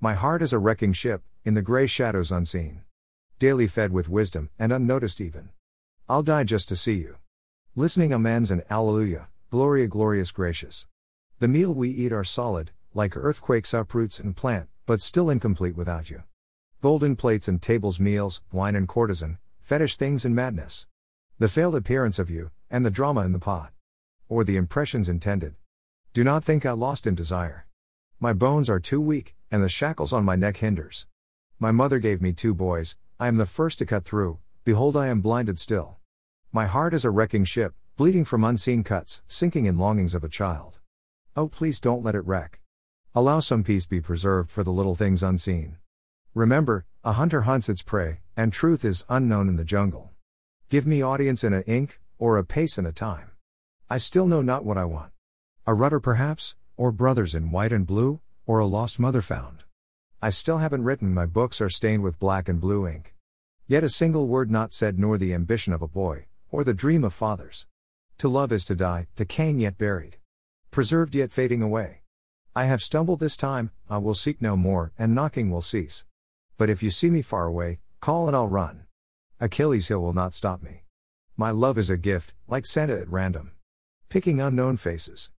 My heart is a wrecking ship, in the grey shadows unseen. Daily fed with wisdom, and unnoticed even. I'll die just to see you. Listening amens and alleluia, gloria glorious gracious. The meal we eat are solid, like earthquakes uproots and plant, but still incomplete without you. Golden plates and tables meals, wine and courtesan, fetish things and madness. The failed appearance of you, and the drama in the pot. Or the impressions intended. Do not think I lost in desire. My bones are too weak, and the shackles on my neck hinders. My mother gave me two boys, I am the first to cut through, behold I am blinded still. My heart is a wrecking ship, bleeding from unseen cuts, sinking in longings of a child. Oh please don't let it wreck. Allow some peace be preserved for the little things unseen. Remember, a hunter hunts its prey, and truth is unknown in the jungle. Give me audience in a ink, or a pace in a time. I still know not what I want. A rudder perhaps, or brothers in white and blue, or a lost mother found. I still haven't written, my books are stained with black and blue ink. Yet a single word not said, nor the ambition of a boy, or the dream of fathers. To love is to die, decaying yet buried. Preserved yet fading away. I have stumbled this time, I will seek no more, and knocking will cease. But if you see me far away, call and I'll run. Achilles' heel will not stop me. My love is a gift, like Santa at random. Picking unknown faces.